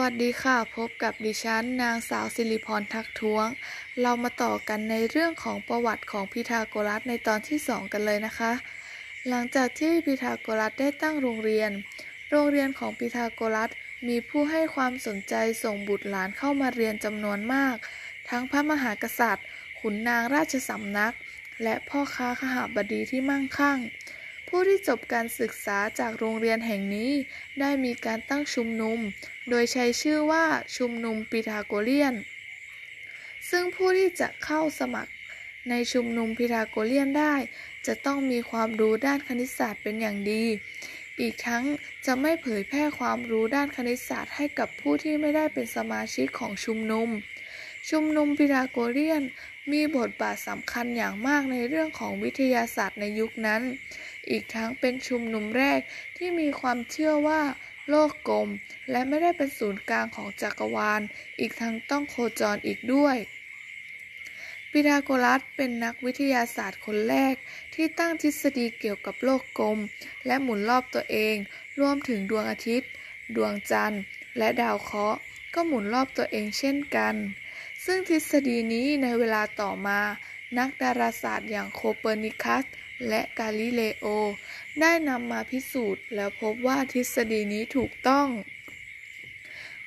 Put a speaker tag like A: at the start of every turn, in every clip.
A: วัสดีค่ะพบกับดิฉัน นางสาวสิริพรทักท้วง เรามาต่อกันในเรื่องของประวัติของพีทาโกรัสในตอนที่ 2 กันเลยนะคะ หลังจากที่พีทาโกรัสได้ตั้งโรงเรียน โรงเรียนของพีทาโกรัสมีผู้ให้ความสนใจส่งบุตรหลานเข้ามาเรียนจำนวนมาก ทั้งพระมหากษัตริย์ ขุนนางราชสำนัก และพ่อค้าขหบดีที่มั่งคั่ง ผู้ที่จบการศึกษาจากโรงเรียนแห่งนี้ ได้มีการตั้งชุมนุม โดยใช้ชื่อว่าชุมนุมปิทาโกเรียน ซึ่งผู้ที่จะเข้าสมัครในชุมนุมปิทาโกเรียนได้ จะต้องมีความรู้ด้านคณิตศาสตร์เป็นอย่างดี อีกทั้งจะไม่เผยแพร่ความรู้ด้านคณิตศาสตร์ให้กับผู้ที่ไม่ได้เป็นสมาชิกของชุมนุม ชุมนุมปิทาโกเรียนมีบทบาทสำคัญอย่างมากในเรื่องของวิทยาศาสตร์ในยุคนั้น อีกทั้งเป็นชุมนุมแรกที่มีความเชื่อว่าโลกกลม และไม่ได้เป็นศูนย์กลางของจักรวาล อีกทั้งต้องโคจรอีกด้วยพีทาโกรัสเป็นนักวิทยาศาสตร์คนแรกที่ตั้งทฤษฎีเกี่ยวกับโลกกลม และหมุนรอบตัวเอง รวมถึงดวงอาทิตย์ ดวงจันทร์ และดาวเคราะห์ก็หมุนรอบตัวเองเช่นกัน ซึ่งทฤษฎีนี้ในเวลาต่อมา นักดาราศาสตร์อย่างโคเปอร์นิคัส และกาลิเลโอ ได้นำมาพิสูจน์ แล้วพบว่าทฤษฎีนี้ถูกต้อง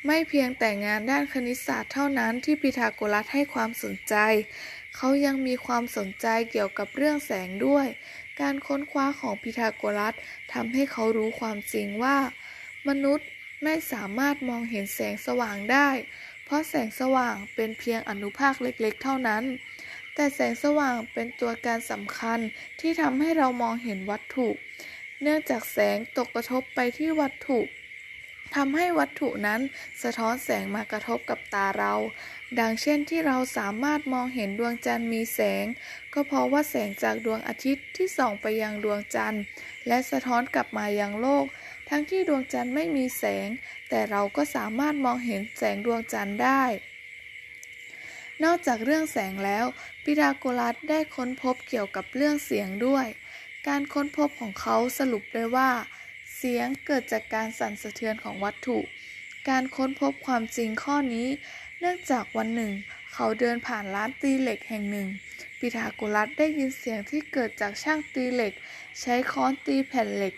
A: ไม่เพียงแต่งานด้านคณิตศาสตร์เท่านั้นที่พีทาโกรัสให้ความสนใจ เขายังมีความสนใจเกี่ยวกับเรื่องแสงด้วย การค้นคว้าของพีทาโกรัสทำให้เขารู้ความจริงว่า มนุษย์ไม่สามารถมองเห็นแสงสว่างได้ เพราะแสงสว่างเป็นเพียงอนุภาคเล็กๆ เท่านั้น แต่แสงสว่างเป็นตัวการสำคัญที่ทำให้เรามองเห็นวัตถุ เนื่องจากแสงตกกระทบไปที่วัตถุ ทำให้วัตถุนั้นสะท้อนแสงมากระทบกับตาเรา ดังเช่นที่เราสามารถมองเห็นดวงจันทร์มีแสง ก็เพราะว่าแสงจากดวงอาทิตย์ที่ส่องไปยังดวงจันทร์ และสะท้อนกลับมายังโลก ทั้งที่ดวงจันทร์ไม่มีแสง แต่เราก็สามารถมองเห็นแสงดวงจันทร์ได้ นอกจากเรื่องแสงแล้วปิทาโกรัสได้ค้นพบเกี่ยวกับเรื่องเสียงด้วย การค้นพบของเขาสรุปได้ว่า เสียงเกิดจากการสั่นสะเทือนของวัตถุ การค้นพบความจริงข้อนี้ เนื่องจากวันหนึ่ง เขาเดินผ่านร้านตีเหล็กแห่งหนึ่ง ปิทาโกรัสได้ยินเสียงที่เกิดจากช่างตีเหล็ก ใช้ค้อนตีแผ่นเหล็ก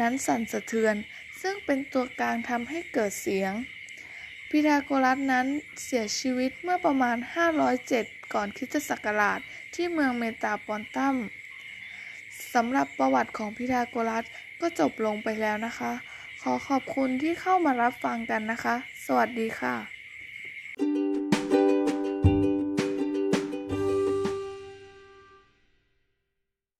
A: นั้นสั่นสะเทือน ซึ่งเป็นตัวกลางทำให้เกิดเสียงพีทาโกรัสนั้นเสียชีวิตเมื่อประมาณ 507 ก่อนคริสตศักราชที่เมืองเมตาปอนตัม สำหรับประวัติของพีทาโกรัสก็จบลงไปแล้วนะคะ ขอขอบคุณที่เข้ามารับฟังกันนะคะ สวัสดีค่ะ